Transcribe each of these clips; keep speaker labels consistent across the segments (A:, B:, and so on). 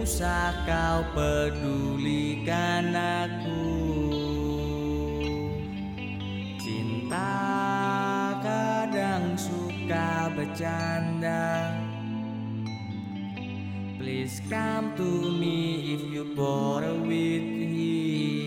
A: usah kau pedulikan aku Cinta kadang suka bercanda Please come to me if you bore with me?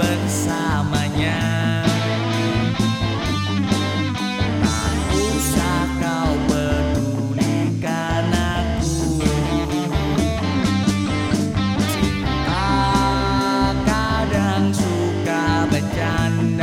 A: bersamanya. Tak usah kau pedulikan aku. Cinta kadang suka bercanda.